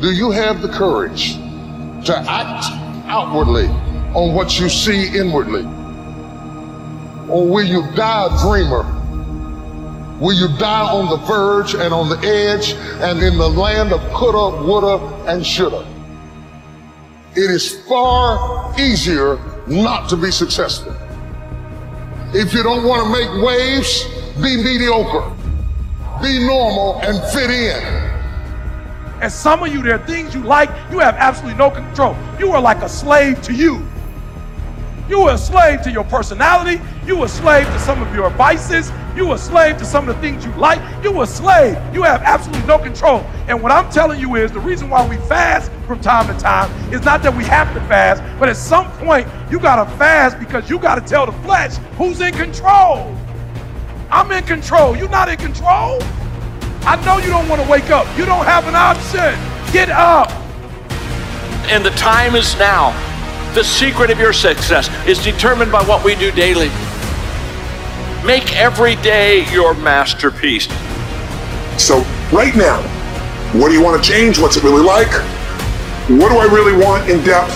Do you have the courage to act outwardly on what you see inwardly? Or will you die a dreamer? Will you die on the verge and on the edge and in the land of coulda, woulda, and shoulda? It is far easier not to be successful. If you don't want to make waves, be mediocre. Be normal and fit in. And some of you, there are things you like, you have absolutely no control. You are like a slave to you. You are a slave to your personality. You are a slave to some of your vices. You are a slave to some of the things you like. You are a slave. You have absolutely no control. And what I'm telling you is the reason why we fast from time to time is not that we have to fast, but at some point you got to fast because you got to tell the flesh who's in control. I'm in control. You're not in control. I know you don't want to wake up. You don't have an option. Get up. And the time is now. The secret of your success is determined by what we do daily. Make every day your masterpiece. So, right now, what do you want to change? What's it really like? What do I really want in depth?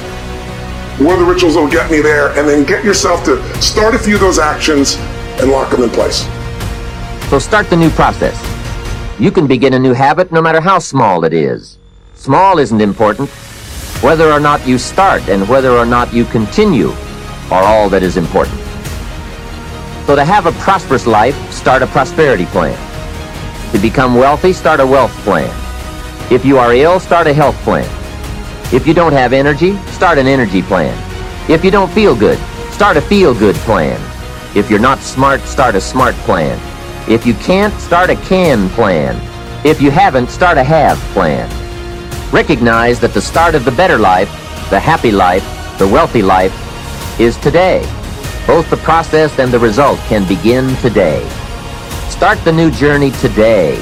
What are the rituals that will get me there? And then get yourself to start a few of those actions and lock them in place. So start the new process. You can begin a new habit no matter how small it is. Small isn't important. Whether or not you start and whether or not you continue are all that is important. So to have a prosperous life, start a prosperity plan. To become wealthy, start a wealth plan. If you are ill, start a health plan. If you don't have energy, start an energy plan. If you don't feel good, start a feel good plan. If you're not smart, start a smart plan. If you can't, start a can plan. If you haven't, start a have plan. Recognize that the start of the better life, the happy life, the wealthy life is today. Both the process and the result can begin today. Start the new journey today.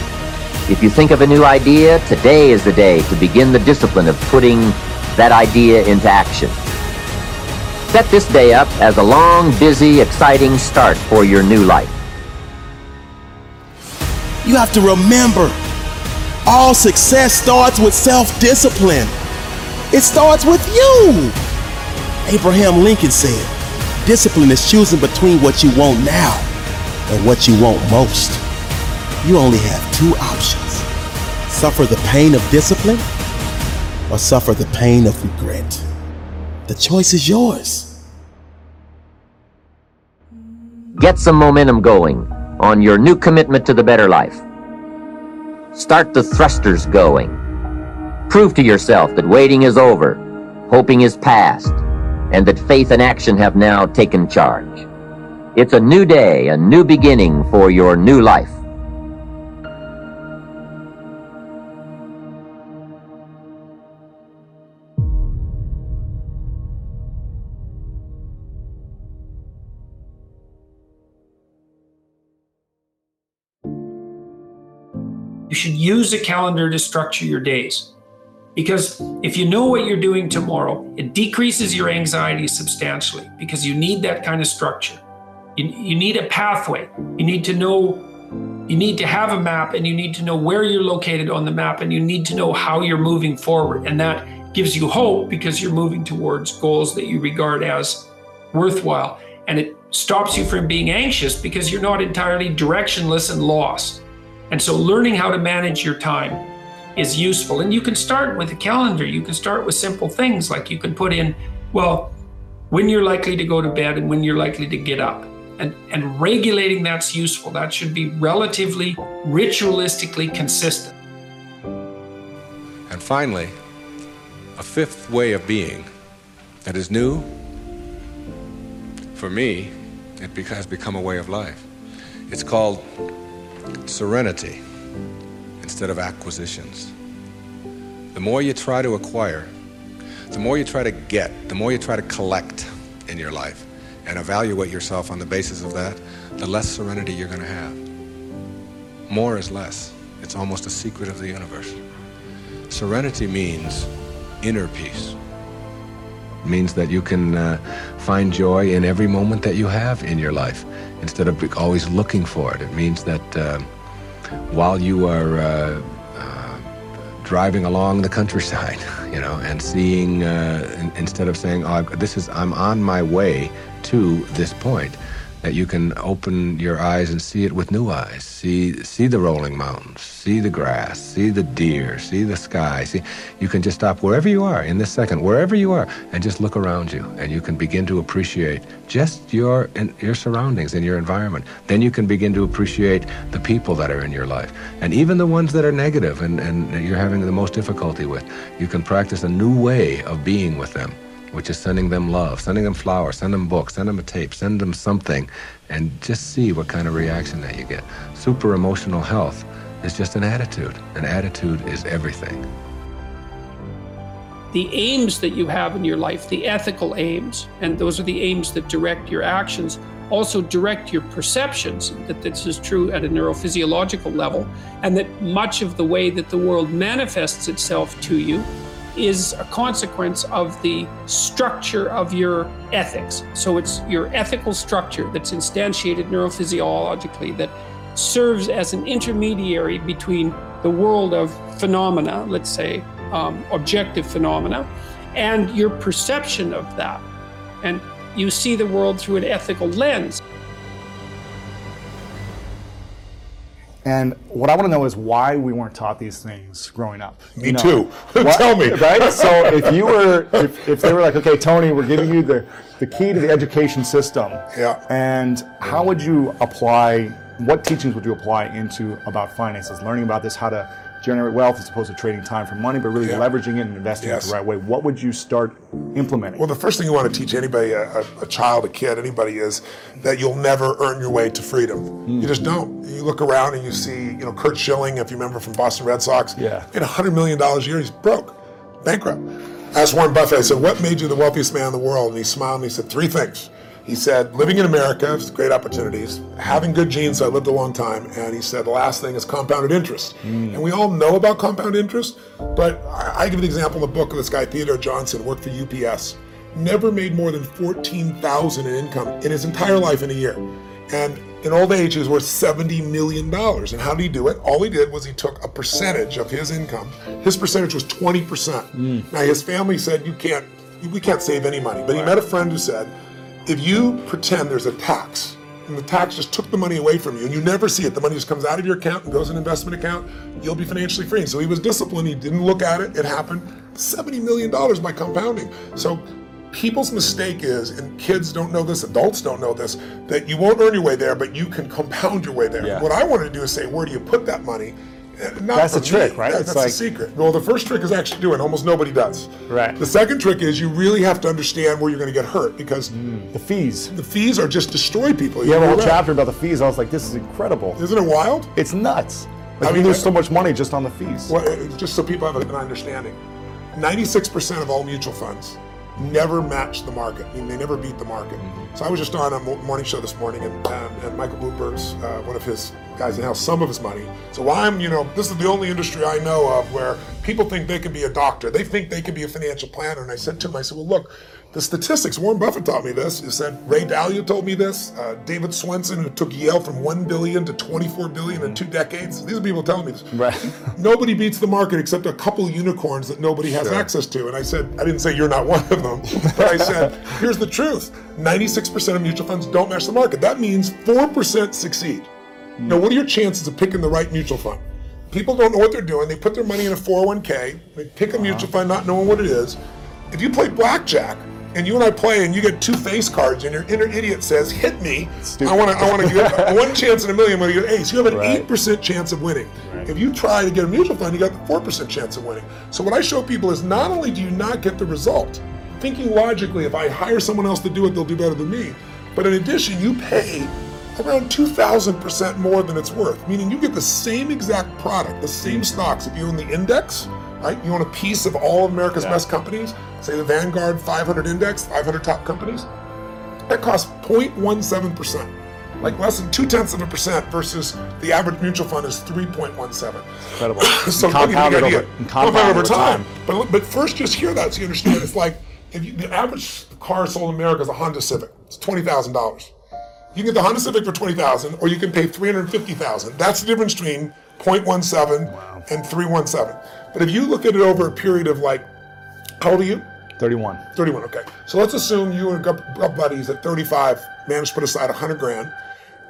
If you think of a new idea, today is the day to begin the discipline of putting that idea into action. Set this day up as a long, busy, exciting start for your new life. You have to remember, all success starts with self-discipline. It starts with you. Abraham Lincoln said, discipline is choosing between what you want now and what you want most. You only have two options. Suffer the pain of discipline or suffer the pain of regret. The choice is yours. Get some momentum going on your new commitment to the better life. Start the thrusters going. Prove to yourself that waiting is over, hoping is past, and that faith and action have now taken charge. It's a new day, a new beginning for your new life. You should use a calendar to structure your days. Because if you know what you're doing tomorrow, it decreases your anxiety substantially because you need that kind of structure. You, you need a pathway. You need to know, you need to have a map and you need to know where you're located on the map and you need to know how you're moving forward. And that gives you hope because you're moving towards goals that you regard as worthwhile. And it stops you from being anxious because you're not entirely directionless and lost. And so learning how to manage your time is useful. And you can start with a calendar. You can start with simple things like you can put in, well, when you're likely to go to bed and when you're likely to get up. And, and regulating that's useful. That should be relatively ritualistically consistent. And finally, a fifth way of being that is new. For me, it has become a way of life. It's called serenity instead of acquisitions. The more you try to acquire, the more you try to get, the more you try to collect in your life and evaluate yourself on the basis of that, the less serenity you're going to have. More is less. It's almost a secret of the universe. Serenity means inner peace. It means that you can uh, find joy in every moment that you have in your life instead of always looking for it. It means that uh, while you are uh, uh, driving along the countryside, you know, and seeing uh, in, instead of saying, "Oh, this is I'm on my way to this point," that you can open your eyes and see it with new eyes. See see the rolling mountains, see the grass, see the deer, see the sky. See, you can just stop wherever you are in this second, wherever you are, and just look around you, and you can begin to appreciate just your your surroundings and your environment. Then you can begin to appreciate the people that are in your life, and even the ones that are negative and, and you're having the most difficulty with. You can practice a new way of being with them which is sending them love, sending them flowers, send them books, send them a tape, send them something, and just see what kind of reaction that you get. Super emotional health is just an attitude. An attitude is everything. the aims that you have in your life, the ethical aims, and those are the aims that direct your actions, also direct your perceptions, that this is true at a neurophysiological level, and that much of the way that the world manifests itself to you is a consequence of the structure of your ethics. So it's your ethical structure that's instantiated neurophysiologically that serves as an intermediary between the world of phenomena, let's say um, objective phenomena, and your perception of that. And you see the world through an ethical lens. And what I want to know is why we weren't taught these things growing up. Me too. What- Tell me. Right? So if you were, if, if they were like, okay, Tony, we're giving you the, the key to the education system. Yeah. And how would you apply, what teachings would you apply into about finances? Learning about this, how to generate wealth as opposed to trading time for money, but really Yeah. leveraging it and investing it the right way. What would you start implementing? Well, the first thing you want to teach anybody, a, a, child, a kid, anybody, is that you'll never earn your way to freedom. You just don't. You look around and you see, you know, Curt Schilling, if you remember from Boston Red Sox, Yeah. made $100 million a year. He's broke, bankrupt. I asked Warren Buffett, I said, what made you the wealthiest man in the world? And he smiled and he said, three things. He said, living in America, great opportunities, having good genes, so I lived a long time. And he said, the last thing is compounded interest. Hmm. And we all know about compound interest, but I, I give the example in the book of this guy, Theodore Johnson, worked for UPS, never made more than 14,000 in income in his entire life in a year. And in old age, he was worth $70 million. And how did he do it? All he did was he took a percentage of his income. His percentage was 20%. Hmm. Now, his family said, you can't, we can't save any money. But he met a friend who said, if you pretend there's a tax and the tax just took the money away from you and you never see it, the money just comes out of your account and goes in an investment account, you'll be financially free. And so he was disciplined. He didn't look at it. It happened. $70 million by compounding. So people's mistake is, and kids don't know this, adults don't know this, that you won't earn your way there, but you can compound your way there. Yeah. What I wanted to do is say, where do you put that money? Not That's a trick, me. right? That- that's like- the secret. Well, the first trick is actually doing. Almost nobody does. Right. The second trick is you really have to understand where you're going to get hurt because the fees. the fees are just destroy people. You have a whole chapter about the fees. I was like, this is incredible. Isn't it wild? It's nuts. Like, I mean, there's so much money just on the fees. Well, uh, just so people have an understanding, 96% of all mutual funds never match the market. I mean, they never beat the market. So I was just on a morning show this morning, and, um, and Michael Bloomberg's uh, one of his guys has some of his money. So I'm, you know, this is the only industry I know of where people think they can be a doctor. They think they can be a financial planner. And I said to him, I said, well, look, the statistics, Warren Buffett taught me this. He said, Ray Dalio told me this. Uh, David Swensen, who took Yale from 1 billion to 24 billion in two mm-hmm. decades. These are people telling me this. Right. Nobody beats the market except a couple unicorns that nobody has access to. And I said, I didn't say you're not one of them, but I said, here's the truth 96% of mutual funds don't match the market. That means 4% succeed. Now, mm. what are your chances of picking the right mutual fund? People don't know what they're doing. They put their money in a 401k, they pick a uh-huh. mutual fund not knowing what it is. If you play blackjack, and you and I play, and you get two face cards, and your inner idiot says, "Hit me! I want to. I want to get one chance in a million. When you get ace, you have an Right. eight percent chance of winning. If you try to get a mutual fund, you got the four percent chance of winning. So what I show people is not only do you not get the result, thinking logically, if I hire someone else to do it, they'll do better than me. But in addition, you pay around 2,000% more than it's worth, meaning you get the same exact product, the same stocks. If you own the index, right, you own a piece of all of America's best companies, say the Vanguard 500 index, 500 top companies, that costs 0.17%, like less than two tenths of a percent versus the average mutual fund is 3.17. Incredible. so And I'll you compounded the idea. over- Compound compounded over time. time. But but first, just hear that so you understand. It's like if you, the average car sold in America is a Honda Civic. It's twenty thousand dollars. You can get the Honda Civic for twenty thousand, or you can pay three hundred fifty thousand. That's the difference between 0.17 and 317. But if you look at it over a period of like, how old are you? 31. 31, okay. So let's assume you and a couple couple buddies at 35 manage to put aside 100 grand,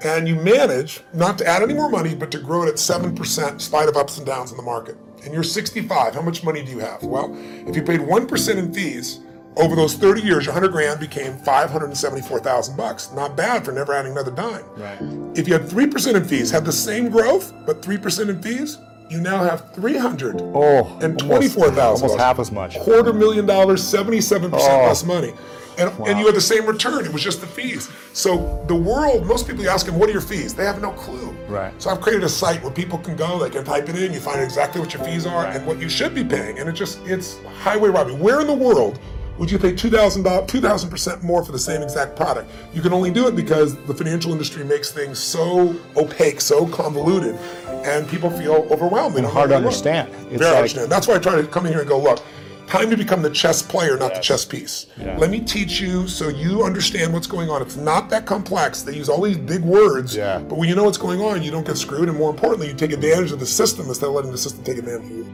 and you manage not to add any more money, but to grow it at 7% in spite of ups and downs in the market. And you're 65, how much money do you have? Well, if you paid 1% in fees, over those 30 years, your 100 grand became 574,000 bucks. Not bad for never adding another dime. Right. If you had 3% in fees, had the same growth, but 3% in fees, you now have 300 Oh, and almost- twenty-four thousand. almost half as much. Quarter million dollars, seventy-seven percent Oh. less money, and and you had the same return. It was just the fees. So the world, most people you ask them, "What are your fees?" They have no clue. Right. So I've created a site where people can go, they can type it in, you find exactly what your fees are and what you should be paying, and it just it's highway robbery. Where in the world? Would you pay two thousand dollars, two thousand percent more for the same exact product? You can only do it because the financial industry makes things so opaque, so convoluted, and people feel overwhelmed. And hard to where look. understand. It's Very like- understand. That's why I try to come in here and go, look, time to become the chess player, not the chess piece. Yeah. Let me teach you so you understand what's going on. It's not that complex. They use all these big words, Yeah. but when you know what's going on, you don't get screwed, and more importantly, you take advantage of the system instead of letting the system take advantage of you.